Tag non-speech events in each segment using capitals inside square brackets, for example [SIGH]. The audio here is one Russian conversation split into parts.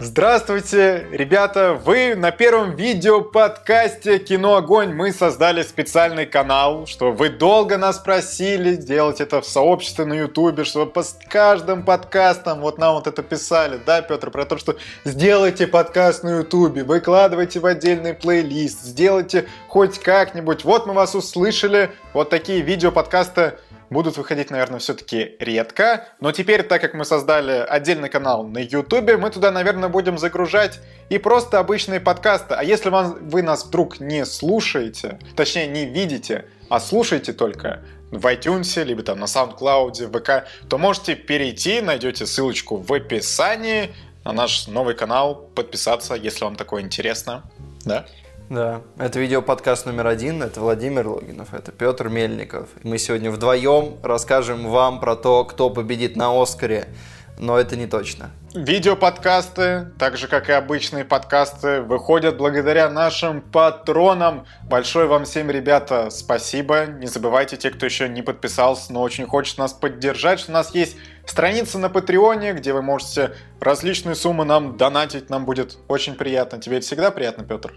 Здравствуйте, ребята! Вы на первом видео подкасте «Кино Огонь» мы создали специальный канал, что вы долго нас просили сделать это в сообществе на ютубе, чтобы по каждым подкастам вот нам вот это писали, да, Петр, про то, что сделайте подкаст на ютубе, выкладывайте в отдельный плейлист, сделайте хоть как-нибудь. Вот мы вас услышали, вот такие видео подкаста будут выходить, наверное, все-таки редко. Но теперь, так как мы создали отдельный канал на YouTube, мы туда, наверное, будем загружать и просто обычные подкасты. А если вам, вы нас вдруг не слушаете, точнее не видите, а слушаете только в iTunes, либо там на SoundCloud, ВК, то можете перейти, найдете ссылочку в описании на наш новый канал, подписаться, если вам такое интересно. Да? Да, это видео-подкаст номер один, это Владимир Логинов, это Петр Мельников. Мы сегодня вдвоем расскажем вам про то, кто победит на Оскаре, но это не точно. Видео-подкасты, так же как и обычные подкасты, выходят благодаря нашим патронам. Большое вам всем, ребята, спасибо. Не забывайте, те, кто еще не подписался, но очень хочет нас поддержать, что у нас есть страница на Патреоне, где вы можете различные суммы нам донатить, нам будет очень приятно. Тебе это всегда приятно, Петр?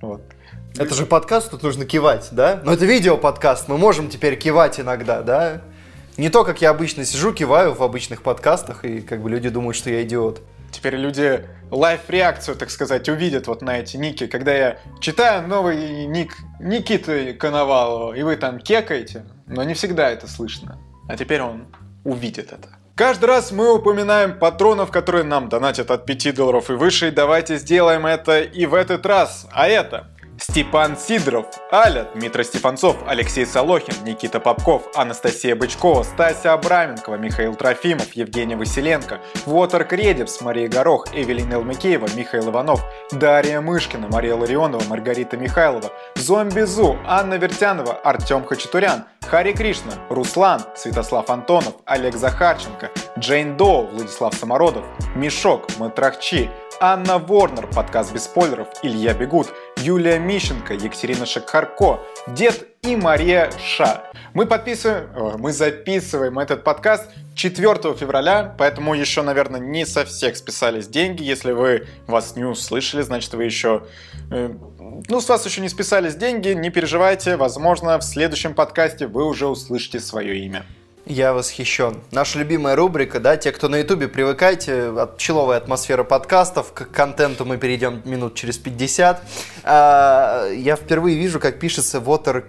Вот. Это же подкаст, тут нужно кивать, да? Но это видео-подкаст, мы можем теперь кивать иногда, да? Не то, как я обычно сижу, киваю в обычных подкастах, и как бы люди думают, что я идиот. Теперь люди лайв-реакцию, так сказать, увидят вот на эти ники. Когда я читаю новый ник Никиты Коновалова, и вы там кекаете, но не всегда это слышно. А теперь он увидит это. Каждый раз мы упоминаем патронов, которые нам донатят от 5 долларов и выше, и давайте сделаем это и в этот раз. А это Степан Сидоров, Аля, Дмитрий Стефанцов, Алексей Солохин, Никита Попков, Анастасия Бычкова, Стася Абраменкова, Михаил Трофимов, Евгений Василенко, Вотер Кредепс, Мария Горох, Эвелина Элмикеева, Михаил Иванов, Дарья Мышкина, Мария Ларионова, Маргарита Михайлова, Зомби Зу, Анна Вертянова, Артем Хачатурян, Хари Кришна, Руслан, Святослав Антонов, Олег Захарченко, Джейн Доу, Владислав Самородов, Мешок, Матрахчи, Анна Ворнер, подкаст без спойлеров, Илья Бегут, Юлия Мищенко, Екатерина Шакхарко, Дед и Мария Ша. Мы подписываем, мы записываем этот подкаст 4 февраля, поэтому еще, наверное, не со всех списались деньги. Если вы вас не услышали, значит вы еще... Э, ну, с вас еще не списались деньги, не переживайте, возможно, в следующем подкасте вы уже услышите свое имя. Я восхищен. Наша любимая рубрика, да, те, кто на ютубе, привыкайте от пчеловой атмосферы подкастов, к контенту мы перейдем минут через 50. А, я впервые вижу, как пишется water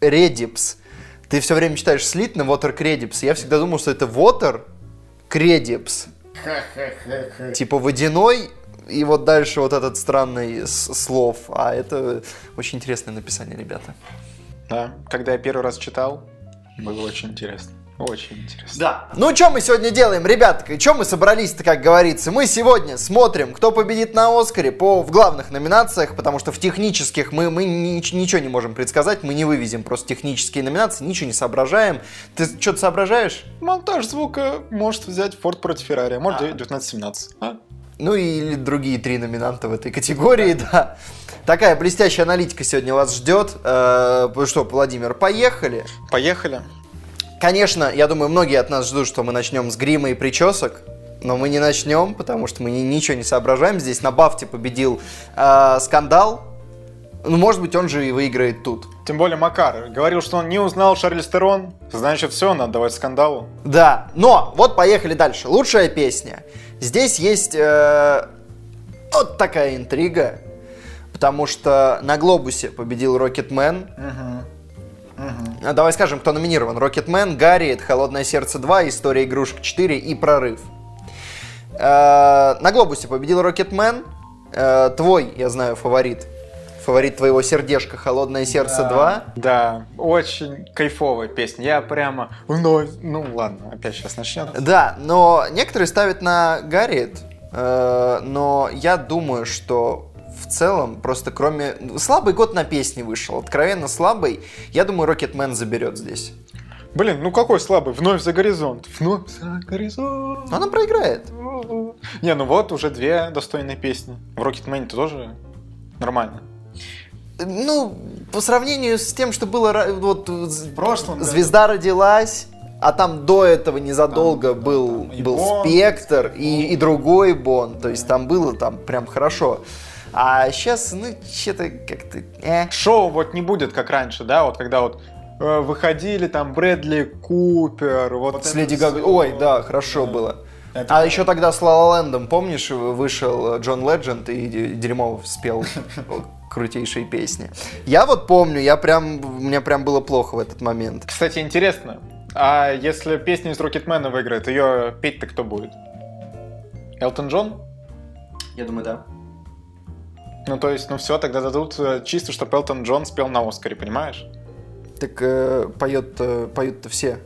credips. Ты все время читаешь слитно water credips. Я всегда думал, что это water credips. Типа водяной, и вот дальше вот этот странный слов. А это очень интересное написание, ребята. Да, когда я первый раз читал, было очень интересно. Очень интересно. Да. Ну, что мы сегодня делаем, ребятка? Что мы собрались-то, как говорится? Мы сегодня смотрим, кто победит на Оскаре по, в главных номинациях, потому что в технических мы, мы ни, ничего не можем предсказать, мы не вывезем просто технические номинации, ничего не соображаем. Ты что-то соображаешь? Монтаж звука может взять Форд против Феррари, может а. 1917. А? Ну или другие три номинанта в этой категории, [LAUGHS] да. Такая блестящая аналитика сегодня вас ждет. Э, что, Владимир, поехали? Поехали. Конечно, я думаю, многие от нас ждут, что мы начнем с грима и причесок, но мы не начнем, потому что мы ничего не соображаем. Здесь на Бафте победил э, скандал. Ну, может быть, он же и выиграет тут. Тем более Макар говорил, что он не узнал Шарль Стерон. Значит, все, надо давать скандалу. Да, но вот поехали дальше. Лучшая песня. Здесь есть э, вот такая интрига, потому что на Глобусе победил Рокетмен. Угу. Угу. Давай скажем, кто номинирован. Рокетмен, Гарри, Холодное сердце 2, История игрушек 4 и Прорыв. Э, на Глобусе победил Рокетмен. Э, твой, я знаю, фаворит. Фаворит твоего сердечка «Холодное сердце да, 2». Да, очень кайфовая песня. Я прямо вновь... Ну ладно, опять сейчас начнем. Да, но некоторые ставят на Гарриет. Э, но я думаю, что в целом, просто кроме... Слабый год на песни вышел, откровенно слабый. Я думаю, Рокетмен заберет здесь. Блин, ну какой слабый? Вновь за горизонт. Вновь за горизонт. Она проиграет. Не, ну вот уже две достойные песни. В Рокетмене тоже нормально. Ну, по сравнению с тем, что было вот в прошлом, звезда да. родилась, А там до этого незадолго Там, да, был, там и был Бонд, Спектр и, и другой Бонд. То есть там было там прям хорошо. А сейчас, ну, что-то как-то... э. Шоу вот не будет, как раньше, да, вот когда вот э, выходили там Брэдли Купер, вот С это Леди. Гагой. Ой, да, хорошо было. Это А еще тогда с Ла Лэндом, помнишь, вышел Джон Ледженд и Дерьмов спел [LAUGHS] крутейшие песни. Я вот помню, я прям, мне прям было плохо в этот момент. Кстати, интересно, а если песня из Рокетмена выиграет, ее петь-то кто будет? Элтон Джон? Я думаю, да. Ну, то есть, ну все, тогда дадут э, чисто, чтобы Элтон Джон спел на Оскаре, понимаешь? Так э, поет, поют-то все.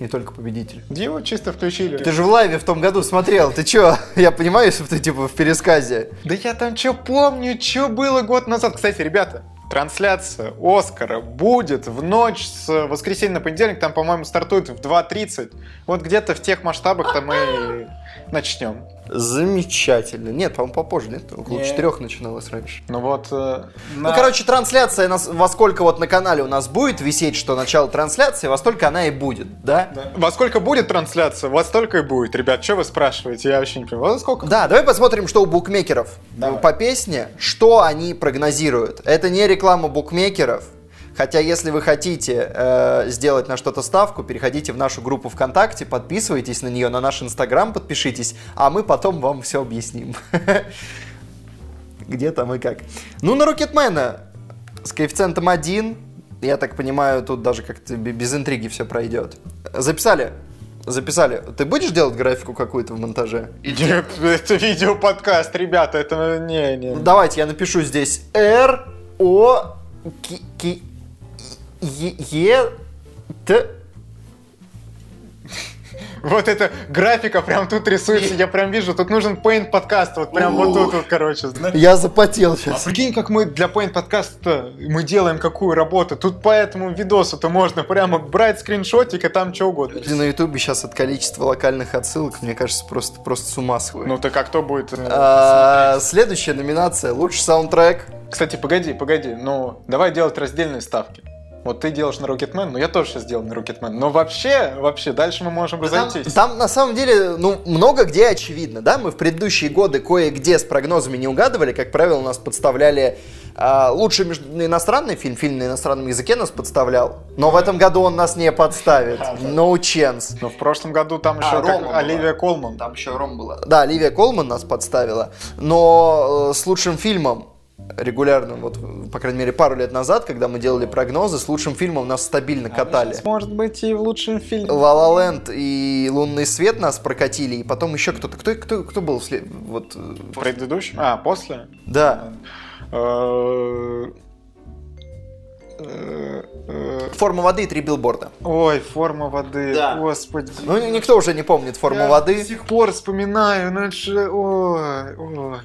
Не только победитель. Его чисто включили. Ты же в лайве в том году смотрел, ты чё? [LAUGHS] Я понимаю, если ты типа в пересказе. Да я там что помню, что было год назад. Кстати, ребята, трансляция Оскара будет в ночь с воскресенья на понедельник. Там, по-моему, стартует в 2.30. Вот где-то в тех масштабах-то мы начнем. Замечательно. Нет, по-моему, попозже, нет? Около Не. четырех начиналось раньше. Ну вот... э, Ну, на- короче, трансляция, нас, во сколько вот на канале у нас будет висеть, что начало трансляции, во столько она и будет, да? Да. Во сколько будет трансляция, во столько и будет. Ребят, что вы спрашиваете? Я вообще не понимаю. Во сколько? Да, давай посмотрим, что у букмекеров Давай. по песне, что они прогнозируют. Это не реклама букмекеров, хотя если вы хотите э, сделать на что-то ставку, переходите в нашу группу ВКонтакте, подписывайтесь на нее, на наш Инстаграм подпишитесь, а мы потом вам все объясним. [LAUGHS] Где там и как. Ну, на Рокетмена с коэффициентом 1, я так понимаю, тут даже как-то бе- без интриги все пройдет. Записали? Записали. Ты будешь делать графику какую-то в монтаже? Нет, [LAUGHS] это видео-подкаст, ребята, это не, не. Ну, Давайте я напишу здесь R O К Е Т. Вот эта графика прям тут рисуется, я прям вижу, тут нужен Paint подкаст, вот прям вот тут вот, короче. Я запотел А сейчас. прикинь, как мы для Paint подкаста мы делаем какую работу. Тут по этому видосу-то можно прямо брать скриншотик и там что угодно. На ютубе сейчас от количества локальных отсылок, мне кажется, просто, просто с ума сходит. Ну так а кто будет? э, А, следующая номинация. Лучший саундтрек. Кстати, погоди, погоди, ну давай делать раздельные ставки. Вот ты делаешь на Rocketman, но я тоже сейчас делаю на Rocketman. Но вообще, вообще, дальше мы можем Там, разойтись. там, на самом деле, ну, много где очевидно, да, мы в предыдущие годы кое-где с прогнозами не угадывали, как правило, нас подставляли а, лучший между- иностранный фильм, фильм на иностранном языке нас подставлял, но в этом году он нас не подставит, [LAUGHS] no chance. Но в прошлом году там А, еще как Рома была. Оливия Колман. Там еще Ром была. Да, Оливия Колман нас подставила, но э, с лучшим фильмом регулярно, вот, по крайней мере, пару лет назад, когда мы делали прогнозы, с лучшим фильмом нас стабильно катали. Может быть и в лучшем фильме. Ла Ла Ленд и Лунный свет нас прокатили, и потом еще кто-то. Кто, кто, кто был вслед- вот, э, В предыдущем? А, после? Да. Э, э, Форма воды и три билборда. Ой, форма воды, Да. господи. Ну, никто уже не помнит форму Я воды. До сих пор вспоминаю, ну это же... Ой, ой.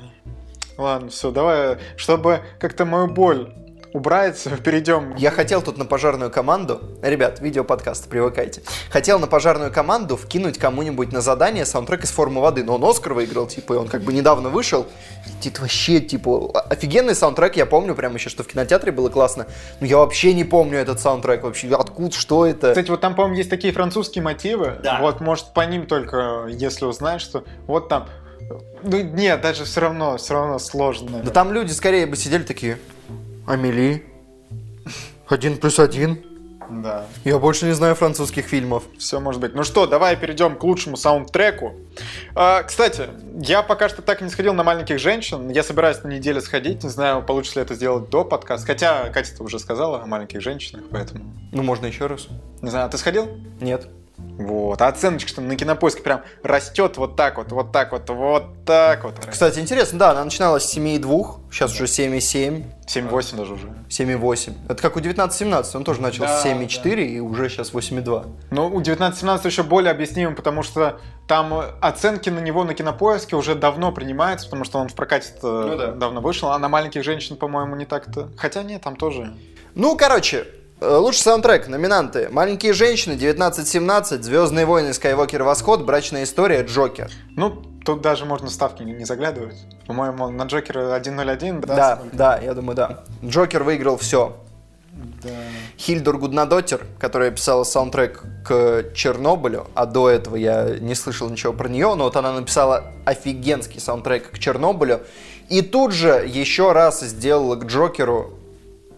Ладно, все, давай, чтобы как-то мою боль убрать, [LAUGHS] перейдем. Я хотел тут на пожарную команду, ребят, видеоподкаст, привыкайте. Хотел на пожарную команду вкинуть кому-нибудь на задание саундтрек из формы воды, но он Оскар выиграл, типа, и он как бы недавно вышел. Это вообще, типа, офигенный саундтрек, я помню прям еще, что в кинотеатре было классно. Но я вообще не помню этот саундтрек вообще, откуда, что это. Кстати, вот там, по-моему, есть такие французские мотивы. Да. Вот, может, по ним только, если узнаешь, что вот там... Ну, нет, даже все равно, все равно сложно. Да там люди скорее бы сидели такие, Амели, один плюс один. Да. Я больше не знаю французских фильмов. Все может быть. Ну что, давай перейдем к лучшему саундтреку. А, кстати, я пока что так и не сходил на маленьких женщин. Я собираюсь на неделю сходить. Не знаю, получится ли это сделать до подкаста. Хотя Катя уже сказала о маленьких женщинах, поэтому. Ну, можно еще раз. Не знаю, а ты сходил? Нет. Вот. А оценочка на кинопоиске прям растет вот так вот, вот так вот, вот так вот. Кстати, интересно, да, она начиналась с 7,2, сейчас уже 7,7, 7-8 даже уже. 7,8. Это как у 19-17, он тоже начал Да, с 7,4 и уже сейчас 8,2. Ну, у 19-17 еще более объяснимым, потому что там э, оценки на него на кинопоиске уже давно принимаются, потому что он в прокате Ну да. давно вышел, а на маленьких женщин, по-моему, не так-то. Хотя нет, там тоже. Ну, короче, лучший саундтрек, номинанты. «Маленькие женщины», 1917, «Звездные войны», «Скайуокер. Восход», «Брачная история», «Джокер». Ну, тут даже можно ставки не заглядывать. По-моему, на Джокера 1.01, да? Да, да, я думаю, да. «Джокер» выиграл все. Да. Хильдор Гуднадотер, которая писала саундтрек к Чернобылю, а до этого я не слышал ничего про нее, но вот она написала офигенский саундтрек к Чернобылю, и тут же еще раз сделала к Джокеру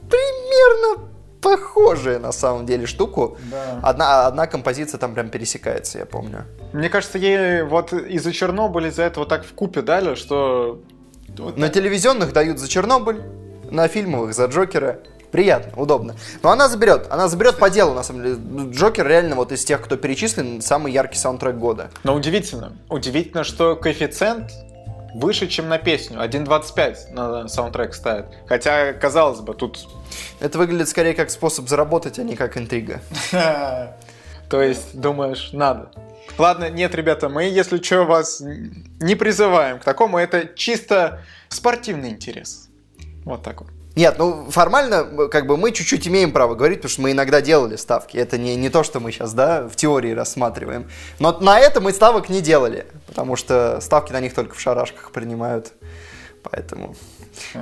примерно похожую на самом деле штуку. Да. Одна, одна композиция там прям пересекается, я помню. Мне кажется, ей вот из-за Чернобыля из-за этого так в купе дали, что... вот На телевизионных дают за Чернобыль, на фильмовых за Джокера. Приятно, удобно. Но она заберет, она заберет по делу, на самом деле. Джокер реально вот из тех, кто перечислен, самый яркий саундтрек года. Но удивительно. Удивительно, что коэффициент выше, чем на песню. 1.25 на саундтрек ставит. Хотя, казалось бы, тут... Это выглядит скорее как способ заработать, а не как интрига. [LAUGHS] То есть, думаешь, надо. Ладно, нет, ребята, мы, если что, вас не призываем к такому. Это чисто спортивный интерес. Вот так вот. Нет, ну формально, как бы мы чуть-чуть имеем право говорить, потому что мы иногда делали ставки. Это не, не то, что мы сейчас, да, в теории рассматриваем. Но на это мы ставок не делали, потому что ставки на них только в шарашках принимают. Поэтому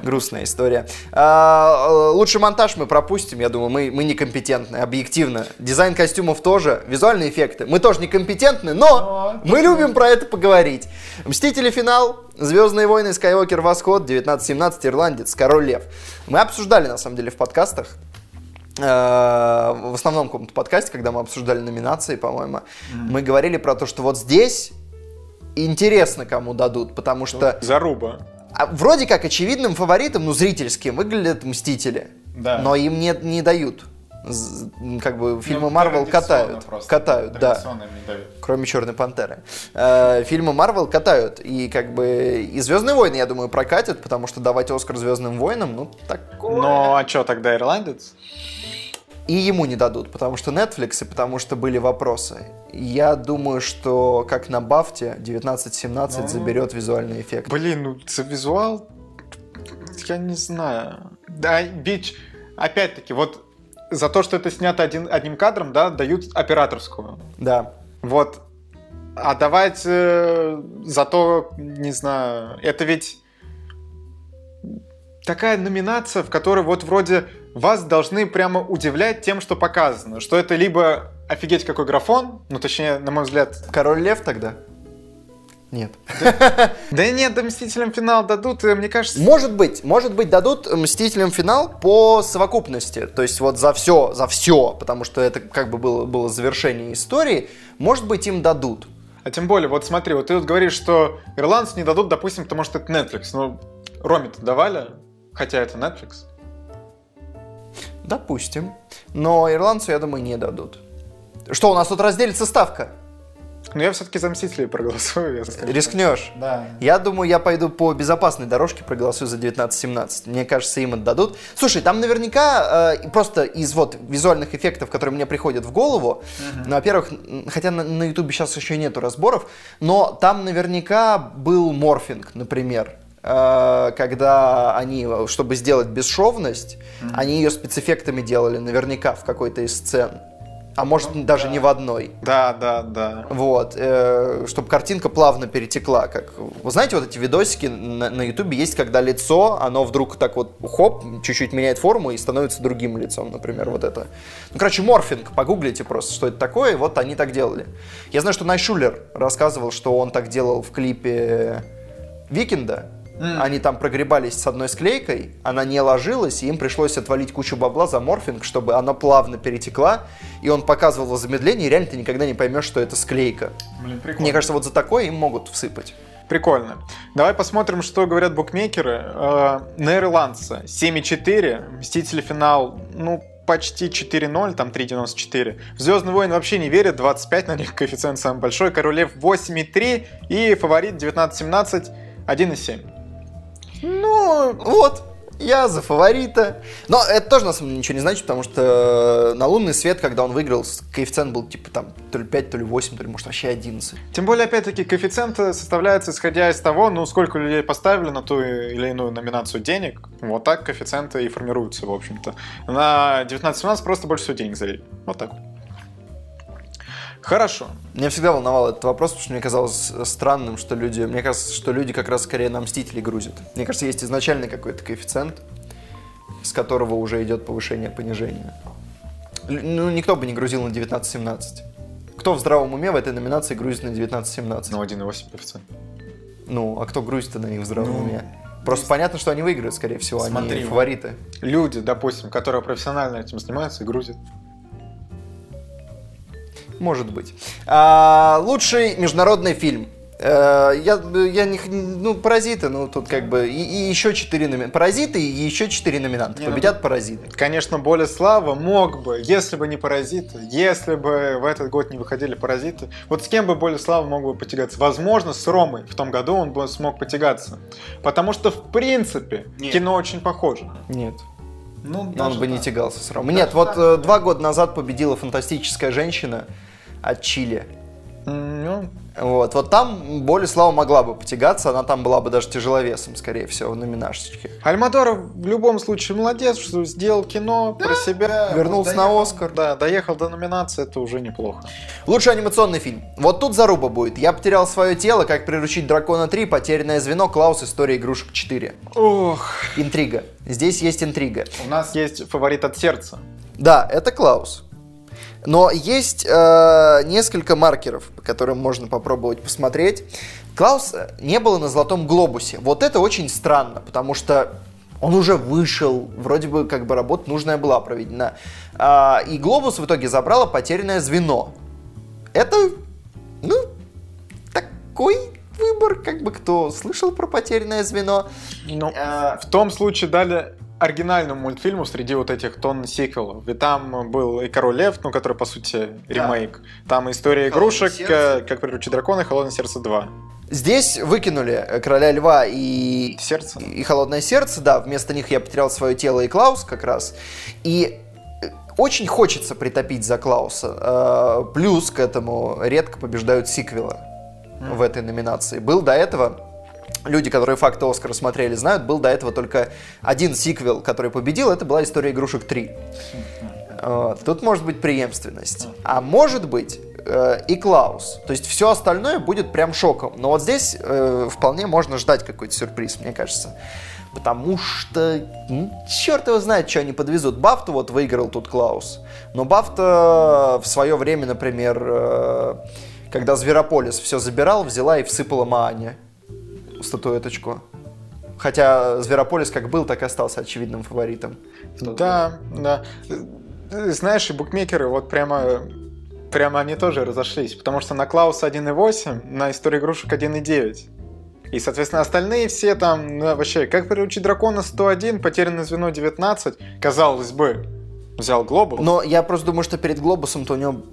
грустная история. А, лучший монтаж мы пропустим, я думаю, мы, мы некомпетентны, объективно. Дизайн костюмов тоже, визуальные эффекты. Мы тоже некомпетентны, но Но- мы любим про это поговорить. Мстители. Финал, Звездные войны, Скайуокер, Восход, 1917, Ирландец, Король Лев. Мы обсуждали, на самом деле, в подкастах, э, в основном каком-то подкасте, когда мы обсуждали номинации, по-моему, мы говорили про то, что вот здесь интересно, кому дадут, потому что Заруба. А, вроде как очевидным фаворитом, ну, зрительским, выглядят Мстители, Да. но им не, не дают. Как бы фильмы Ну, Марвел катают, просто. катают, да не дают. кроме Черной Пантеры. Э, Фильмы Марвел катают. И как бы и Звездные войны, я думаю, прокатят, потому что давать Оскар Звездным войнам, ну, такое. Ну, а что тогда ирландец? И ему не дадут, потому что Netflix, и потому что были вопросы. Я думаю, что как на Бафте 1917 Ну. заберет визуальный эффект. Блин, ну за визуал я не знаю. Да, Бич, опять-таки, вот за то, что это снято один, одним кадром, да, дают операторскую. Да. Вот. А давать э, за то, не знаю, это ведь такая номинация, в которой вот вроде вас должны прямо удивлять тем, что показано. Что это либо офигеть какой графон, ну точнее, на мой взгляд, Король Лев тогда? Нет. [LAUGHS] да нет, да Мстителям финал дадут, мне кажется... Может быть, может быть, дадут Мстителям финал по совокупности. То есть вот за все, за все, потому что это как бы было, было завершение истории, может быть, им дадут. А тем более, вот смотри, вот ты вот говоришь, что ирландцы не дадут, допустим, потому что это Netflix. Ну, Роме-то давали, хотя это Netflix. Допустим. Но ирландцу, я думаю, не дадут. Что, у нас тут разделится ставка? Но я все-таки за Мстителей проголосую. я скажу. Рискнешь? Да. Я думаю, я пойду по безопасной дорожке, проголосую за 1917. Мне кажется, им отдадут. Слушай, там наверняка э, просто из вот визуальных эффектов, которые мне приходят в голову, ну, во-первых, хотя на, на Ютубе сейчас еще нету разборов, но там наверняка был морфинг, например. Э, когда они, э, чтобы сделать бесшовность, они ее спецэффектами делали наверняка в какой-то из сцен. А может, даже не в одной. Да, да, да. Вот, чтобы картинка плавно перетекла. Как, вы знаете, вот эти видосики на, на Ютубе есть, когда лицо, оно вдруг так вот хоп, чуть-чуть меняет форму и становится другим лицом, например, вот это. Ну, короче, морфинг, погуглите просто, что это такое, и вот они так делали. Я знаю, что Найшулер рассказывал, что он так делал в клипе Викинда. Они там прогребались с одной склейкой, она не ложилась, и им пришлось отвалить кучу бабла за морфинг, чтобы она плавно перетекла, и он показывал в замедлении, и реально ты никогда не поймешь, что это склейка. Блин, прикольно. Мне кажется, вот за такое им могут всыпать. Прикольно. Давай посмотрим, что говорят букмекеры. Э, На ирландца 7,4, Мстители финал, ну, почти 4-0, там 3,94. В Звездный войн вообще не верят, 25 на них коэффициент самый большой. Король Лев 8,3 и фаворит 19-17 1,7. Ну, вот, я за фаворита. Но это тоже на самом деле ничего не значит, потому что на лунный свет, когда он выиграл, коэффициент был типа там то ли 5, то ли 8, то ли может вообще 11. Тем более, опять-таки, коэффициент составляется исходя из того, ну, сколько людей поставили на ту или иную номинацию денег. Вот так коэффициенты и формируются, в общем-то. На 19-17 просто больше всего денег залили. Вот так. Хорошо. Меня всегда волновал этот вопрос, потому что мне казалось странным, что люди... Мне кажется, что люди как раз скорее на Мстителей грузят. Мне кажется, есть изначальный какой-то коэффициент, с которого уже идет повышение-понижение. Ну, никто бы не грузил на 19-17. Кто в здравом уме в этой номинации грузит на 19-17? Ну, 1,8 коэффициент. Ну, а кто грузит на них в здравом Ну, уме? Просто понятно, что они выиграют, скорее всего, Смотри, они фавориты. Люди, допустим, которые профессионально этим занимаются и грузят. Может быть. А, лучший международный фильм. Э, Я, я не, ну, паразиты, ну, тут как бы, и, и еще четыре номинанта. Паразиты и еще четыре номинанта. Не, ну, Победят паразиты. Конечно, Болеслава мог бы, если бы не паразиты, если бы в этот год не выходили паразиты. Вот с кем бы Болеслава мог бы потягаться? Возможно, с Ромой в том году он бы смог потягаться. Потому что, в принципе, Нет. кино очень похоже. Нет. Ну, он бы не тягался с Ромой. Нет, вот э, два года назад победила фантастическая женщина от Чили. Ну, Вот, вот там Болеслава могла бы потягаться, она там была бы даже тяжеловесом, скорее всего, в номинашечке. Альмадоров в любом случае молодец, что сделал кино про себя. Вернулся на Оскар. Да, доехал до номинации, это уже неплохо. Лучший анимационный фильм. Вот тут заруба будет. Я потерял свое тело, как приручить дракона 3, потерянное звено, Клаус, история игрушек 4. Ох, Интрига. Здесь есть интрига. у нас есть фаворит от сердца. Да, это Клаус. Но есть э, несколько маркеров, по которым можно попробовать посмотреть. Клауса не было на Золотом Глобусе. Вот это очень странно, потому что он уже вышел, вроде бы как бы работа нужная была проведена. А, и Глобус в итоге забрало потерянное звено. Это, ну, такой выбор, как бы кто слышал про потерянное звено. Ну, Э, в том случае дали оригинальному мультфильму среди вот этих тонн сиквелов. Ведь там был и Король Лев, ну, который, по сути, ремейк. Там история игрушек, сердце. э, как приручить дракона и Холодное сердце 2. Здесь выкинули э, Короля Льва и Сердце. и холодное сердце, да, вместо них я потерял свое тело и Клаус как раз. И э, очень хочется притопить за Клауса. Плюс к этому редко побеждают сиквелы в этой номинации. Был до этого, люди, которые факты Оскара смотрели, знают, был до этого только один сиквел, который победил, это была история игрушек 3. Вот. Тут может быть преемственность. А может быть э, и Клаус. То есть все остальное будет прям шоком. Но вот здесь э, вполне можно ждать какой-то сюрприз, мне кажется. Потому что ну, черт его знает, что они подвезут. Бафту вот выиграл тут Клаус. Но Бафта в свое время, например, э, когда Зверополис все забирал, взяла и всыпала Маане статуэточку. Хотя Зверополис как был, так и остался очевидным фаворитом. Да, да. Э, Знаешь, и букмекеры вот прямо прямо они тоже разошлись, потому что на Клауса 1.8, на историю игрушек 1.9. И, соответственно, остальные все там, ну, вообще, как приручить дракона 101, потерянное звено 19, казалось бы, взял Глобал. Но я просто думаю, что перед Глобусом-то у него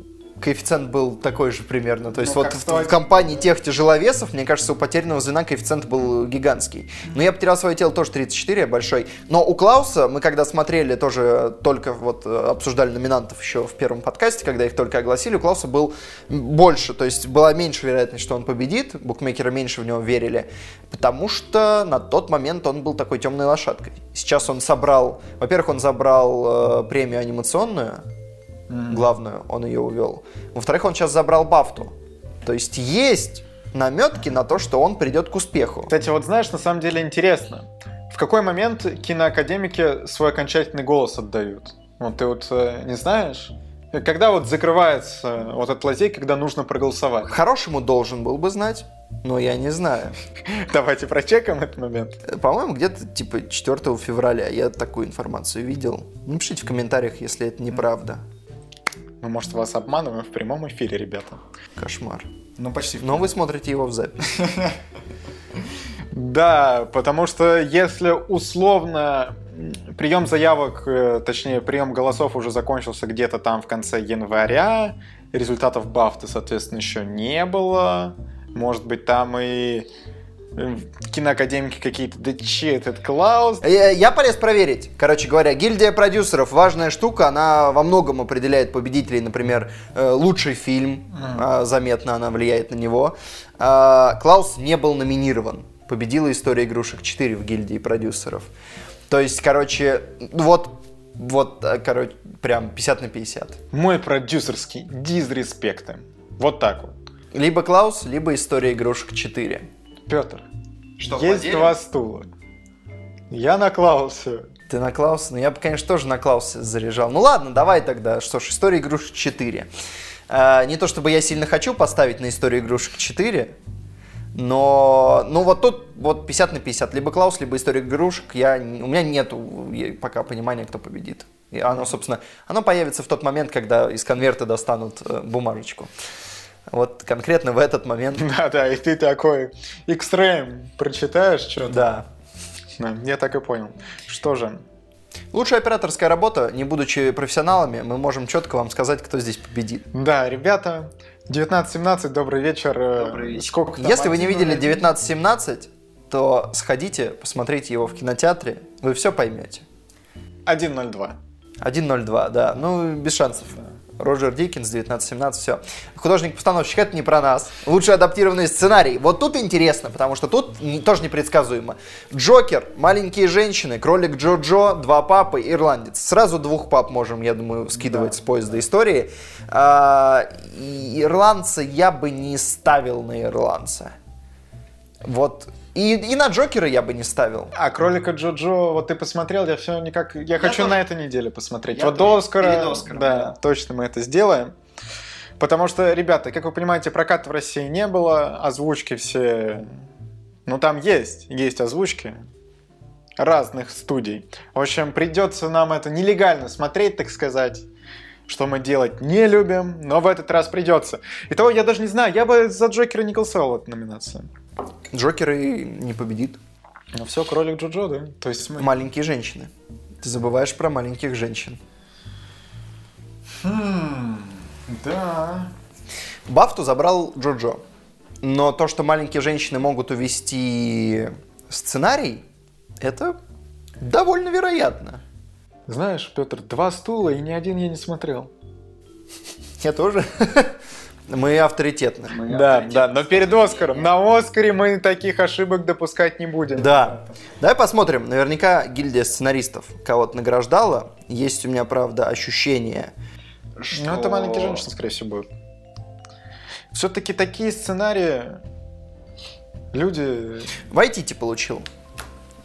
коэффициент был такой же примерно. То есть Ну, вот в, 101. в компании тех тяжеловесов, мне кажется, у потерянного звена коэффициент был гигантский. Но я потерял свое тело тоже 34, большой. Но у Клауса, мы когда смотрели, тоже только вот э, обсуждали номинантов еще в первом подкасте, когда их только огласили, у Клауса был больше, то есть была меньше вероятность, что он победит, букмекеры меньше в него верили, потому что на тот момент он был такой темной лошадкой. Сейчас он собрал, во-первых, он забрал э, премию анимационную, главную, он ее увел. Во-вторых, он сейчас забрал Бафту. То есть есть наметки на то, что он придет к успеху. Кстати, вот знаешь, на самом деле интересно, в какой момент киноакадемики свой окончательный голос отдают? Вот ты вот э, не знаешь? Когда вот закрывается вот этот лазей, когда нужно проголосовать? Хорошему должен был бы знать, но я не знаю. [LAUGHS] Давайте прочекаем этот момент. Э, По-моему, где-то типа 4 февраля я такую информацию видел. Напишите в комментариях, если это неправда. Мы, может, вас обманываем в прямом эфире, ребята. Кошмар. Ну, почти. Но вы смотрите его в запись. [LAUGHS] Да, потому что если условно прием заявок, э, точнее прием голосов уже закончился где-то там в конце января, результатов бафты, соответственно, еще не было. Может быть, там и киноакадемики какие-то, да че этот Клаус? Я, я полез проверить. Короче говоря, гильдия продюсеров важная штука, она во многом определяет победителей, например, э, лучший фильм, а, заметно она влияет на него. А, Клаус не был номинирован. Победила история игрушек 4 в гильдии продюсеров. То есть, короче, вот, вот, э, короче, прям 50 на 50. Мой продюсерский дизреспекты. Вот так вот. Либо Клаус, либо история игрушек 4. Петр, Что, есть поделим? два стула. Я на Клаусе. Ты на Клауса? Ну, я бы, конечно, тоже на Клауса заряжал. Ну ладно, давай тогда. Что ж, история игрушек 4. А, не то чтобы я сильно хочу поставить на историю игрушек 4, но, ну вот тут вот 50 на 50. Либо Клаус, либо история игрушек. Я, у меня нету пока понимания, кто победит. И оно, собственно, оно появится в тот момент, когда из конверта достанут э, бумажечку. Вот конкретно в этот момент. [LAUGHS] Да, да, и ты такой экстрем прочитаешь что-то. Да. да. Я так и понял. Что же, Лучшая операторская работа, не будучи профессионалами, мы можем четко вам сказать, кто здесь победит. Да, ребята, 19-17, добрый вечер. Э, добрый вечер. Сколько там? Если вы не видели 19-17, то сходите, посмотрите его в кинотеатре, вы все поймете. 1.02. 1.02, да. Ну, без шансов. Да. Роджер Диккенс, 1917, все. Художник-постановщик, это не про нас. Лучший адаптированный сценарий. Вот тут интересно, потому что тут не, тоже непредсказуемо. Джокер, маленькие женщины, кролик Джо-Джо, два папы, ирландец. Сразу двух пап можем, я думаю, скидывать да. с поезда истории. А, ирландца я бы не ставил на ирландца. Вот и, и на Джокера я бы не ставил. А кролика Джо-Джо, вот ты посмотрел, я все никак. Я, я хочу тоже... на этой неделе посмотреть. Я вот тоже. до Оскара. До Оскара да, да, точно мы это сделаем. Потому что, ребята, как вы понимаете, проката в России не было, озвучки все. Ну там есть, есть озвучки разных студий. В общем, придется нам это нелегально смотреть, так сказать что мы делать не любим, но в этот раз придется. Итого я даже не знаю, я бы за Джокера не голосовал эту номинацию. Джокер и не победит. Ну все, кролик Джоджо, да? То есть мы... Маленькие женщины. Ты забываешь про маленьких женщин. Хм, да. Бафту забрал Джоджо. Но то, что маленькие женщины могут увести сценарий, это довольно вероятно. Знаешь, Петр, два стула и ни один я не смотрел. Я тоже. [LAUGHS] Мы авторитетны. Мы да, авторитетны. да, но перед Оскаром. На Оскаре мы таких ошибок допускать не будем. Да. Давай посмотрим. Наверняка гильдия сценаристов кого-то награждала. Есть у меня, правда, ощущение, что... Ну, это маленькие женщины, скорее всего, будут. Все-таки такие сценарии люди... Вайтити получил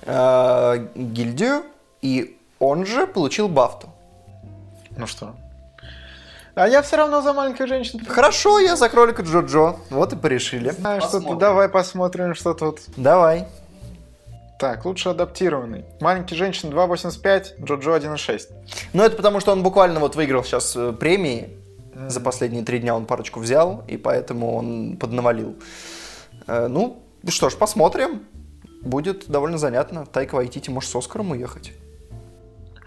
э, гильдию, и он же получил Бафту. Ну что, а я все равно за маленьких женщин. Хорошо, я за кролика Джо-Джо. Вот и порешили. Знаешь, что давай посмотрим, что тут. Давай. Так, лучше адаптированный. Маленький женщин 2.85, Джо-Джо 1.6. Ну, это потому, что он буквально вот выиграл сейчас э, премии. Mm. За последние три дня он парочку взял, и поэтому он поднавалил. Э, ну, что ж, посмотрим. Будет довольно занятно. Тайка Вайтити может с Оскаром уехать.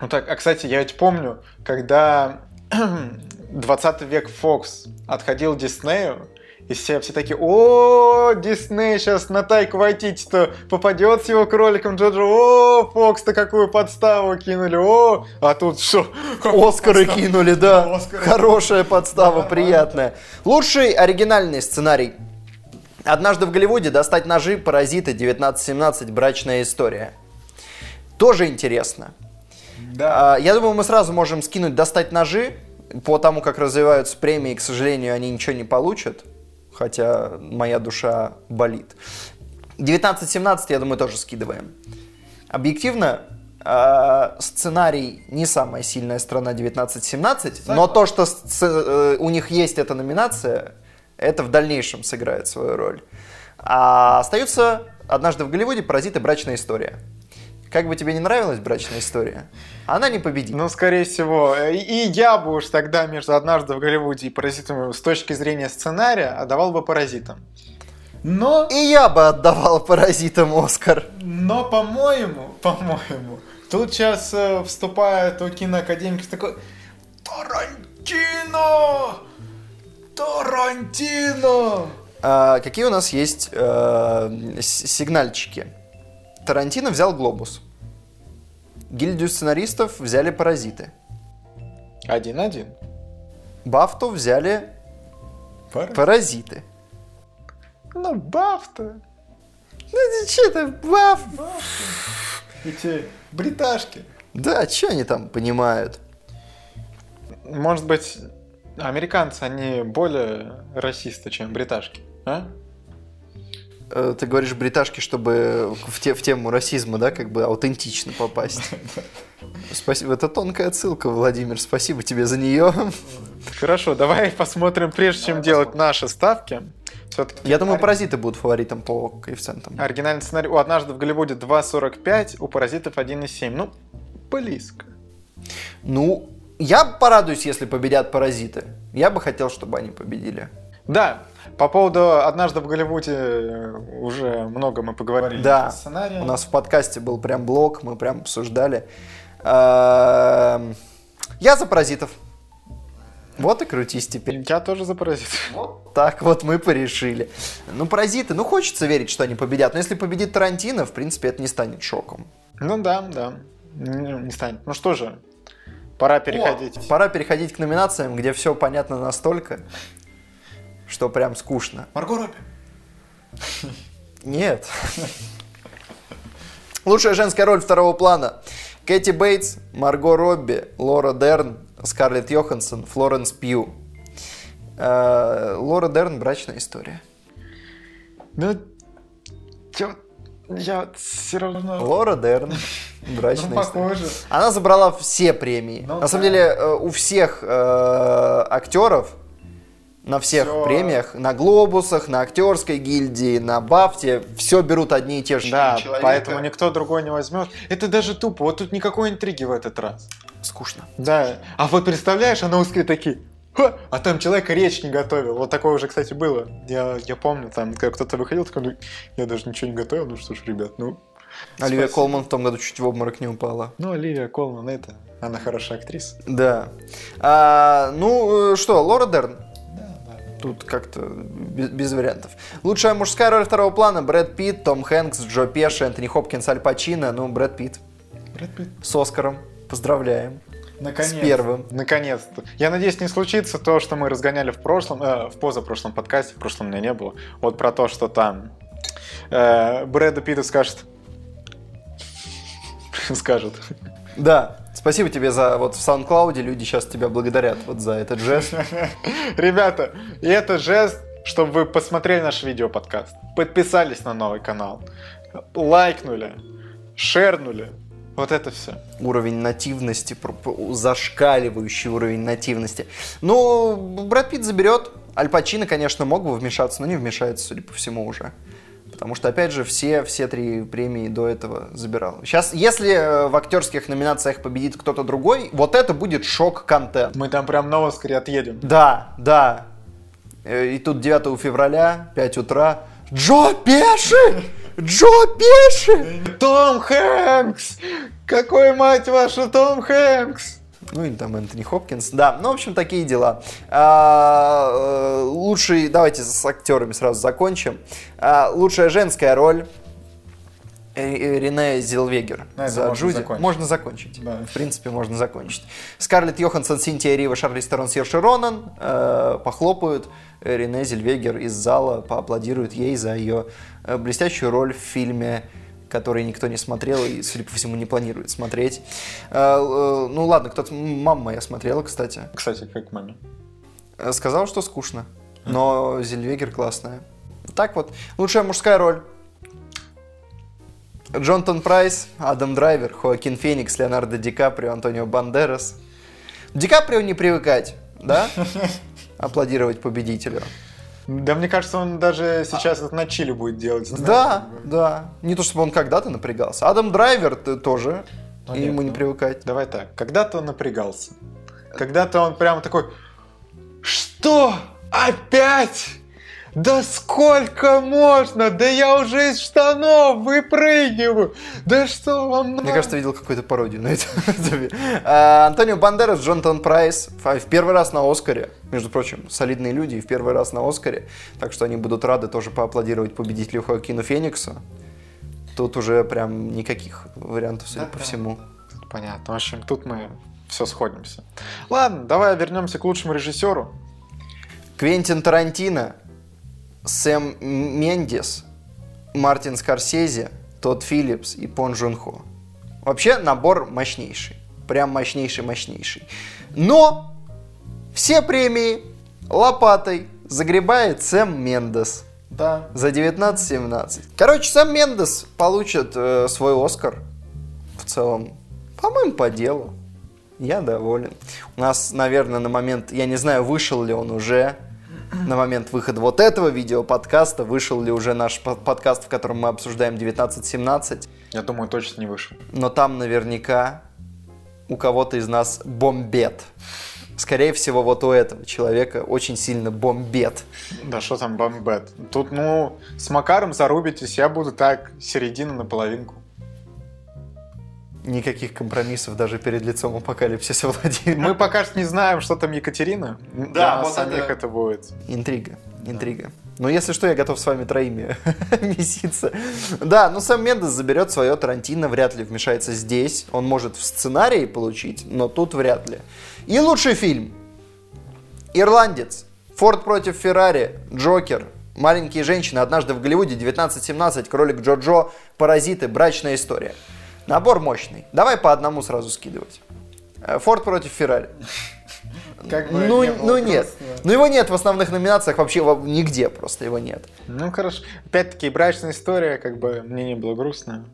Ну так, а кстати, я ведь помню, когда [CLEARS THROAT] 20 век Фокс отходил Диснею, и все, все такие, о, Дисней сейчас на Тайку Вайтити-то попадет с его кроликом Джоджо, о, Фокс-то какую подставу кинули, о, а тут что? Оскары подстав... кинули, да, Оскары. хорошая подстава, да, приятная. Лучший оригинальный сценарий. Однажды в Голливуде достать ножи, паразиты, 1917, брачная история. Тоже интересно. Да. А, я думаю, мы сразу можем скинуть достать ножи, по тому, как развиваются премии, к сожалению, они ничего не получат, хотя моя душа болит. 19-17, я думаю, тоже скидываем. Объективно, э, сценарий не самая сильная страна 19-17, но то, что э, у них есть эта номинация, это в дальнейшем сыграет свою роль. А остаются «Однажды в Голливуде», «Паразиты. Брачная история». Как бы тебе не нравилась брачная история, она не победит. Ну, скорее всего. И, я бы уж тогда между «Однажды в Голливуде» и «Паразитом» с точки зрения сценария отдавал бы «Паразитам». Но... И я бы отдавал «Паразитам» Оскар. Но, по-моему, по-моему, тут сейчас э, вступает у киноакадемики такой «Тарантино! Тарантино!» а, Какие у нас есть э, сигнальчики? Тарантино взял «Глобус». Гильдию сценаристов взяли «Паразиты». Один-один. Бафту взяли Паразиты. «Паразиты». Ну, Бафта. Ну, что это, Баф? Эти бриташки. Да, что они там понимают? Может быть, американцы, они более расисты, чем бриташки, а? Э, Ты говоришь бриташки, чтобы в, те- в тему расизма, да, как бы аутентично попасть. Спасибо. Это тонкая отсылка, Владимир. Спасибо тебе за нее. Хорошо, давай посмотрим, прежде чем делать наши ставки. Все-таки Я думаю, паразиты будут фаворитом по коэффициентам. оригинальный сценарий у «Однажды в Голливуде» 2.45, у «Паразитов» 1.7. Ну, близко. Ну, я порадуюсь, если победят паразиты. Я бы хотел, чтобы они победили. Да, по поводу «Однажды в Голливуде» э, уже много мы поговорили. Да, о сценарии. у нас в подкасте был прям блог, мы прям обсуждали. Эм, Я за паразитов. Вот и крутись теперь. Я тоже за «Паразитов». Вот так вот мы порешили. Ну, паразиты, ну хочется верить, что они победят. Но если победит Тарантино, в принципе, это не станет шоком. Ну да, да. Не, не станет. Ну что же, пора переходить. Пора переходить к номинациям, где все понятно настолько, что прям скучно. Марго Робби. Нет. Лучшая женская роль второго плана. Кэти Бейтс, Марго Робби, Лора Дерн, Скарлетт Йоханссон, Флоренс Пью. Э, Лора Дерн «Брачная история». Ну, я, я все равно... Лора Дерн Ну, «Брачная история». похоже. Она забрала все премии. Ну на самом да. деле, э, у всех э, актеров на всех Всё. премиях, на Глобусах, на актерской гильдии, на Бафте, все берут одни и те же Да, человека. поэтому никто другой не возьмет. Это даже тупо. Вот тут никакой интриги в этот раз. Скучно. Да. А вот представляешь, а на узкие такие. «Ха!» А там человек речь не готовил. Вот такое уже, кстати, было. Я, я помню, там, когда кто-то выходил, такой, ну, я даже ничего не готовил, ну что ж, ребят, ну... Оливия спасибо». Колман в том году чуть в обморок не упала. Ну, Оливия Колман, это, она хорошая актриса. Да. А, ну э, что, Лора Дерн? Тут как-то без, без вариантов. Лучшая мужская роль второго плана Брэд Питт, Том Хэнкс, Джо Пеши, Энтони Хопкинс, Аль Пачино. Ну, Брэд Питт Брэд Питт. с Оскаром. Поздравляем. Наконец. С первым. Наконец-то. Я надеюсь, не случится то, что мы разгоняли в прошлом, э, в позапрошлом подкасте, в прошлом меня не было. Вот про то, что там э, Брэда Питта скажет. [LAUGHS] Скажет. Да. Спасибо тебе за вот в SoundCloud люди сейчас тебя благодарят вот за этот жест. [LAUGHS] Ребята, и это жест, чтобы вы посмотрели наш видео-подкаст, подписались на новый канал, лайкнули, шернули. Вот это все. Уровень нативности, зашкаливающий уровень нативности. Ну, Брэд Питт заберет. Аль Пачино, конечно, мог бы вмешаться, но не вмешается, судя по всему, уже. Потому что, опять же, все, все три премии до этого забирал. Сейчас, если э, в актерских номинациях победит кто-то другой, вот это будет шок-контент. Мы там прям на Оскаре отъедем. Да, да. Э, И тут 9 февраля, 5 утра. Джо Пеши! Джо Пеши! Том Хэнкс! Какой, мать вашу, Том Хэнкс! Ну или там Энтони Хопкинс. Да, ну, в общем, такие дела. А, э, лучший, давайте с актерами сразу закончим. А, лучшая женская роль э, э, Рене На этом за можно Джуди. закончить. Можно закончить. Да. В принципе, можно закончить. Скарлетт Йоханссон, Синтия Рива, Шарлиз Терон, Серши Ронан э, похлопают. Рене Зельвегер из зала поаплодирует ей за ее блестящую роль в фильме который никто не смотрел и, судя по всему, не планирует смотреть. Э, э, ну ладно, кто-то... Мама моя смотрела, кстати. Кстати, как маме. Э, Сказал, что скучно. Но Зельвегер классная. Так вот, лучшая мужская роль. Джонатан Прайс, Адам Драйвер, Хоакин Феникс, Леонардо Ди Каприо, Антонио Бандерас. Ди Каприо не привыкать, да? [LAUGHS] Аплодировать победителю. Да мне кажется, он даже сейчас это на чили будет делать. Да, бы. да. Не то, чтобы он когда-то напрягался. Адам Драйвер т- тоже. Ну, и нет, ему не ну. привыкать. Давай так, когда-то он напрягался. Когда-то он прямо такой, что? Опять? Да сколько можно? Да я уже из штанов выпрыгиваю. Да что вам надо? Мне кажется, видел какую-то пародию на это. [LAUGHS] А, Антонио Бандерас, Джонатан Прайс в первый раз на Оскаре. Между прочим, солидные люди и в первый раз на Оскаре. Так что они будут рады тоже поаплодировать победителю Хоакину Фениксу. Тут уже прям никаких вариантов, судя по всему. Понятно. В общем, тут мы все сходимся. Ладно, давай вернемся к лучшему режиссеру. Квентин Тарантино, Сэм Мендес, Мартин Скорсезе, Тодд Филлипс и Пон Джун Хо. Вообще набор мощнейший. Прям мощнейший-мощнейший. Но все премии лопатой загребает Сэм Мендес. Да. За 19-17. Короче, сам Мендес получит э, свой Оскар. В целом, по-моему, по делу. Я доволен. У нас, наверное, на момент, я не знаю, вышел ли он уже, на момент выхода вот этого видео-подкаста, вышел ли уже наш по- подкаст, в котором мы обсуждаем 19-17. Я думаю, точно не вышел. Но там наверняка у кого-то из нас бомбет. Скорее всего, вот у этого человека очень сильно бомбет. Да что там бомбет? Тут, ну, с Макаром зарубитесь, я буду так, середина на половинку. Никаких компромиссов даже перед лицом апокалипсиса, [LAUGHS] Владимир. Мы пока что не знаем, что там Екатерина. Да, Для вот самих это- это будет. Интрига, интрига. Но если что, я готов с вами троими [LAUGHS] меситься. Да, ну сам Мендес заберет свое Тарантино, вряд ли вмешается здесь. Он может в сценарии получить, но тут вряд ли. И лучший фильм. Ирландец. Форд против Феррари. Джокер. Маленькие женщины. Однажды в Голливуде. 1917. Кролик Джо-Джо. Паразиты. Брачная история. Набор мощный. Давай по одному сразу скидывать. Э, Форд против Феррари. Как Ну, ну нет. Ну его нет в основных номинациях вообще во- нигде просто его нет. Ну хорошо. Опять-таки, брачная история, как бы мне не было грустно.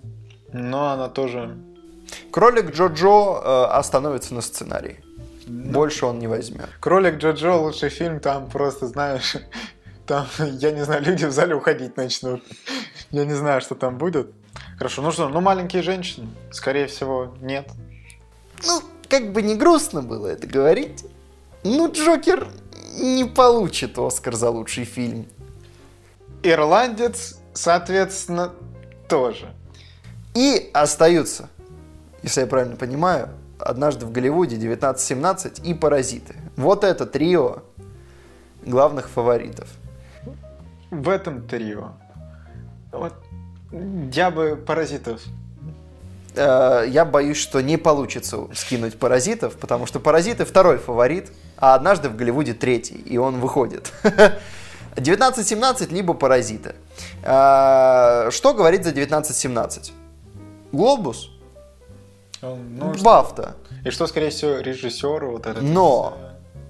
Но она тоже... Кролик Джо-Джо э, остановится на сценарии. Больше он не возьмет. Кролик Джоджо лучший фильм, там просто, знаешь, [LAUGHS] там, я не знаю, люди в зале уходить начнут. [LAUGHS] Я не знаю, что там будет. Хорошо, ну что, ну маленькие женщины, скорее всего, нет. Ну, как бы не грустно было это говорить. Ну, Джокер не получит Оскар за лучший фильм. Ирландец, соответственно, тоже. И остаются, если я правильно понимаю, однажды в Голливуде 1917 и Паразиты. Вот это трио главных фаворитов. В этом трио. Вот я бы паразитов. Э, Я боюсь, что не получится скинуть паразитов, потому что паразиты второй фаворит, а однажды в Голливуде третий, и он выходит. [LAUGHS] 1917 либо паразиты. Э, Что говорит за 1917? Глобус, Ну, Бафта. И что, скорее всего, режиссер вот этот. Но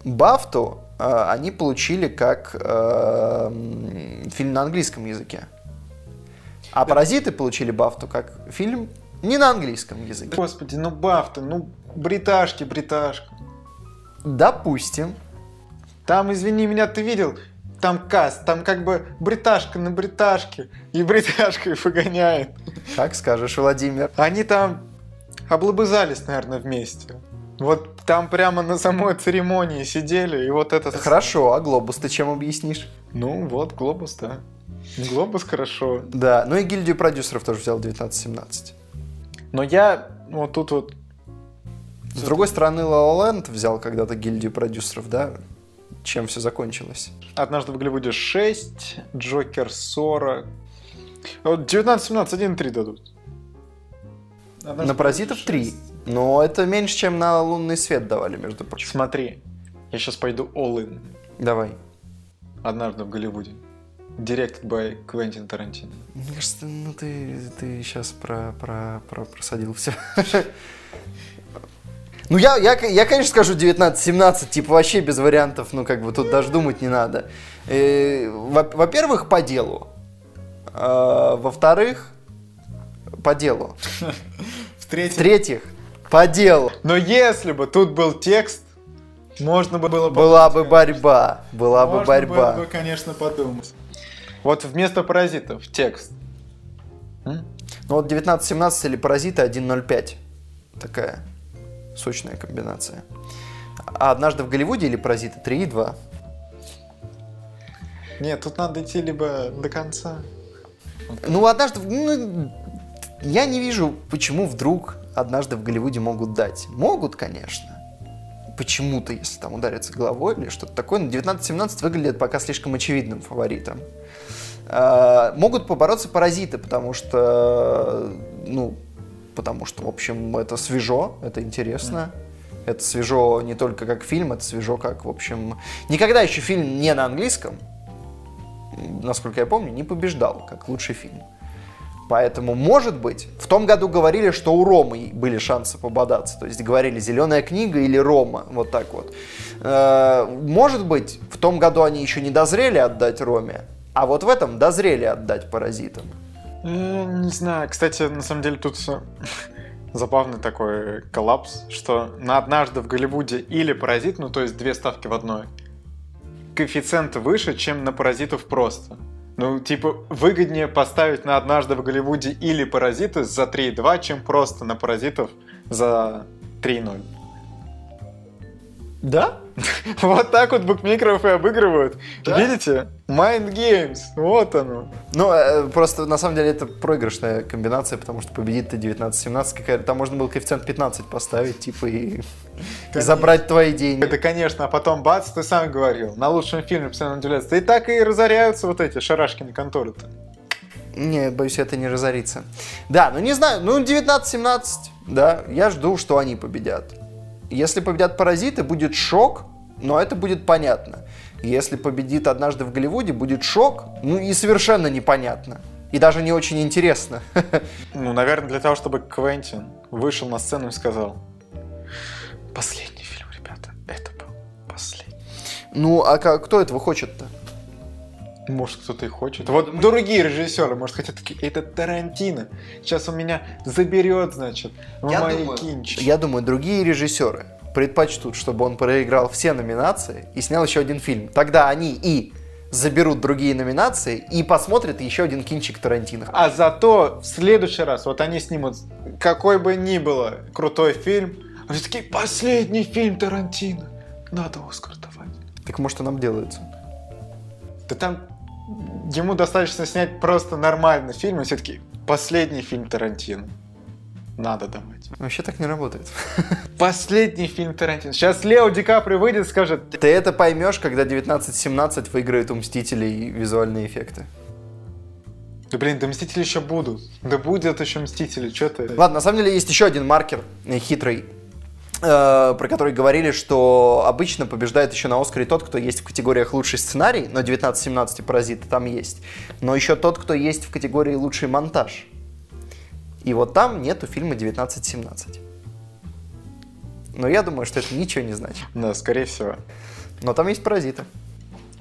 Бафту э, они получили как э, фильм на английском языке. А паразиты получили Бафту как фильм не на английском языке. Господи, ну Бафта, ну бриташки, бриташка. Допустим. Там, извини меня, ты видел, там каст, там как бы бриташка на бриташке, и бриташка их выгоняет. Как скажешь, Владимир. Они там облобызались, наверное, вместе. Вот там прямо на самой церемонии сидели, и вот это... Хорошо, а глобус ты чем объяснишь? Ну, вот, глобус, да. Глобус хорошо. Да, ну и гильдию продюсеров тоже взял 1917. Но я вот тут вот... С другой стороны, La La взял когда-то гильдию продюсеров, да? Чем все закончилось? Однажды в Голливуде 6, Джокер 40. А Вот 19-17, 1-3 дадут. На паразитов 3. Но это меньше, чем на лунный свет давали, между прочим. Смотри, я сейчас пойду all in. Давай. Однажды в Голливуде. Directed by Квентин Тарантино. Мне кажется, ну ты, ты сейчас про, про, про, просадил все. Ну, я, я, я, конечно, скажу 19-17, типа вообще без вариантов, ну, как бы тут даже думать не надо. Э, во- Во-первых, по делу. А, Во-вторых, по делу. [LAUGHS] В-третьих, по делу. Но если бы тут был текст, можно бы было Была бы борьба, была бы Можно борьба. было бы, конечно, подумать. Вот вместо паразитов текст. Ну вот 19-17 или паразиты 1.05. Такая сочная комбинация. А однажды в Голливуде или паразиты 3.2. Нет, тут надо идти либо до конца. Ну, однажды... ну, я не вижу, почему вдруг однажды в Голливуде могут дать. Могут, конечно. Почему-то, если там удариться головой или что-то такое. Но 19-17 выглядит пока слишком очевидным фаворитом. А, могут побороться паразиты, потому что, ну, потому что, в общем, это свежо, это интересно. Это свежо не только как фильм, это свежо как, в общем... Никогда еще фильм не на английском, насколько я помню, не побеждал как лучший фильм. Поэтому, может быть, в том году говорили, что у Ромы были шансы пободаться. То есть говорили «Зеленая книга» или «Рома», вот так вот. Э, Может быть, в том году они еще не дозрели отдать Роме, А вот в этом дозрели отдать паразитам. Э, Не знаю. Кстати, на самом деле тут [LAUGHS] забавный такой коллапс, что на «Однажды в Голливуде» или «Паразит», ну то есть две ставки в одной, коэффициент выше, чем на «Паразитов» просто. Ну, типа, выгоднее поставить на «Однажды в Голливуде» или «Паразиты» за 3,2, чем просто на «Паразитов» за 3,0. Да? [LAUGHS] Вот так вот букмекеров и обыгрывают. Да? Видите? Mind Games. Вот оно. Ну, э, просто на самом деле это проигрышная комбинация, потому что победит-то 19-17 какая-то. Там можно было коэффициент 15 поставить, типа, и, и забрать твои деньги. Это, конечно, а потом бац, ты сам говорил, на лучшем фильме постоянно удивляются. И так и разоряются вот эти шарашкины конторы-то. Не, боюсь, это не разорится. Да, ну не знаю, ну 19-17, да, я жду, что они победят. Если победят паразиты, будет шок, но это будет понятно. Если победит однажды в Голливуде, будет шок, ну и совершенно непонятно. И даже не очень интересно. [LAUGHS] Ну, наверное, для того, чтобы Квентин вышел на сцену и сказал Последний фильм, ребята, это был последний. Ну, а ка- кто этого хочет-то? Может, кто-то и хочет. Вот другие режиссеры, может, хотят такие, это Тарантино. Сейчас он меня заберет, значит, в мои кинчики. я думаю, другие режиссеры предпочтут, чтобы он проиграл все номинации и снял еще один фильм. Тогда они и заберут другие номинации и посмотрят еще один кинчик Тарантино. А зато в следующий раз вот они снимут какой бы ни было крутой фильм, они такие, последний фильм Тарантино. Надо Оскар давать. Так может, и нам делается. Да там ему достаточно снять просто нормальный фильм, и все таки последний фильм Тарантино. Надо давать. Вообще так не работает. [LAUGHS] Последний фильм Тарантино. Сейчас Лео Ди Каприо выйдет и скажет, Ты это поймешь, когда 1917 выиграет у Мстителей визуальные эффекты. да блин, да Мстители еще будут. Да будет еще Мстители, что ты? Ладно, на самом деле есть еще один маркер э, хитрый, про который говорили, что обычно побеждает еще на Оскаре тот, кто есть в категориях лучший сценарий, но 19-17 паразиты там есть, но еще тот, кто есть в категории лучший монтаж. И вот там нету фильма 19-17. Но я думаю, что это ничего не значит. Да, скорее всего. Но там есть паразиты.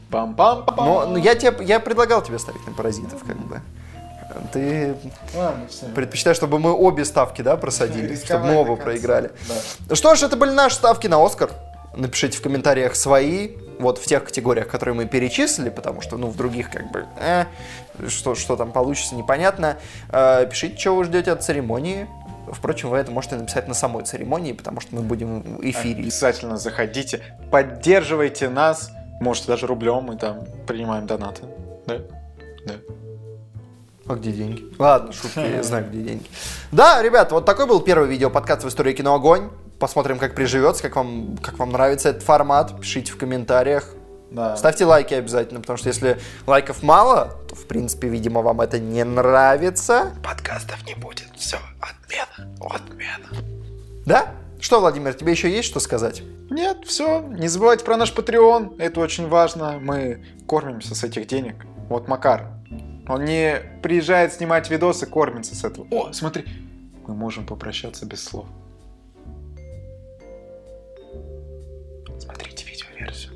Пам-пам-пам. Но, но я, тебе, я предлагал тебе ставить на паразитов, как бы. Ты Ладно, все. предпочитаешь, чтобы мы обе ставки, да, просадили? Чтобы мы оба проиграли. Да. Что ж, это были наши ставки на Оскар. Напишите в комментариях свои, вот в тех категориях, которые мы перечислили, потому что, ну, в других, как бы, э, что, что там получится, непонятно. Э, пишите, что вы ждете от церемонии. Впрочем, вы это можете написать на самой церемонии, потому что мы будем в эфире. Обязательно заходите, поддерживайте нас, можете даже рублем, мы там принимаем донаты. Да? Да. А где деньги? [LAUGHS] Ладно, шутки, я знаю, где деньги. Да, ребят, вот такой был первый видео подкаст в истории кино Огонь. Посмотрим, как приживется, как вам, как вам нравится этот формат. Пишите в комментариях. Да. Ставьте лайки обязательно, потому что если лайков мало, то, в принципе, видимо, вам это не нравится. Подкастов не будет. Все, отмена, отмена. Да? Что, Владимир, тебе еще есть что сказать? Нет, все. Не забывайте про наш Patreon. Это очень важно. Мы кормимся с этих денег. Вот Макар. Он не приезжает снимать видосы, кормится с этого. О, смотри. Мы можем попрощаться без слов. Смотрите видеоверсию.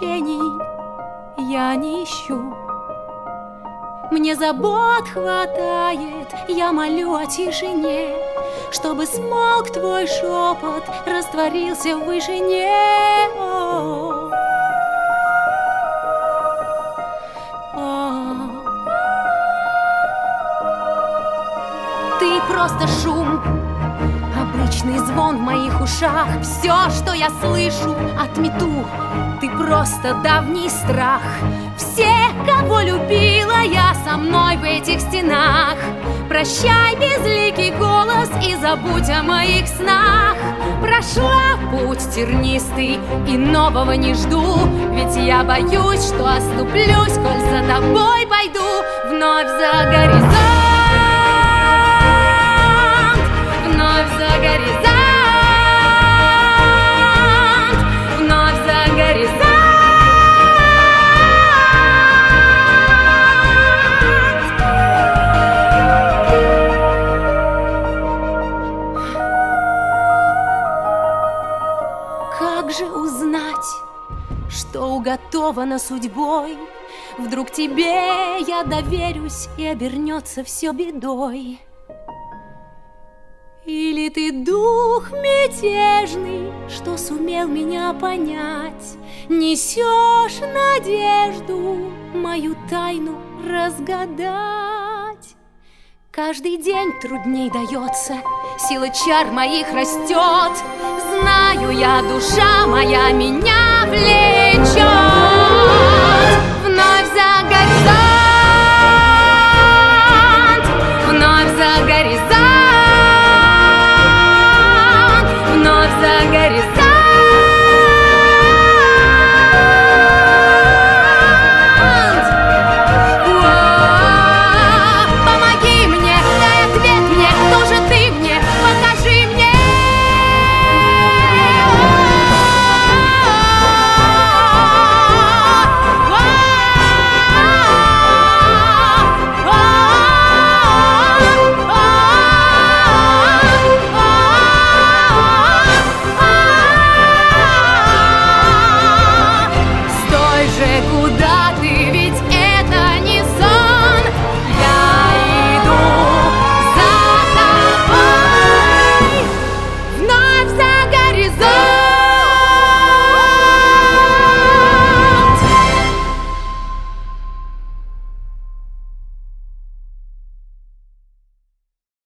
Приключений я не ищу. Мне забот хватает, я молю о тишине Чтобы смолк твой шепот, растворился в вышине. Ты просто шум, Обычный звон в моих ушах. Все, что я слышу, отмету. Ты просто давний страх. Все, кого любила я со мной в этих стенах. Прощай, безликий голос, и забудь о моих снах. Прошла путь тернистый, и нового не жду. Ведь я боюсь, что оступлюсь, коль за тобой пойду. Вновь за уготовано судьбой? Вдруг тебе я доверюсь и обернется все бедой. Или ты дух мятежный, что сумел меня понять, Несешь надежду мою тайну разгадать. Каждый день трудней дается, сила чар моих растет. Знаю я, душа моя меня влечет.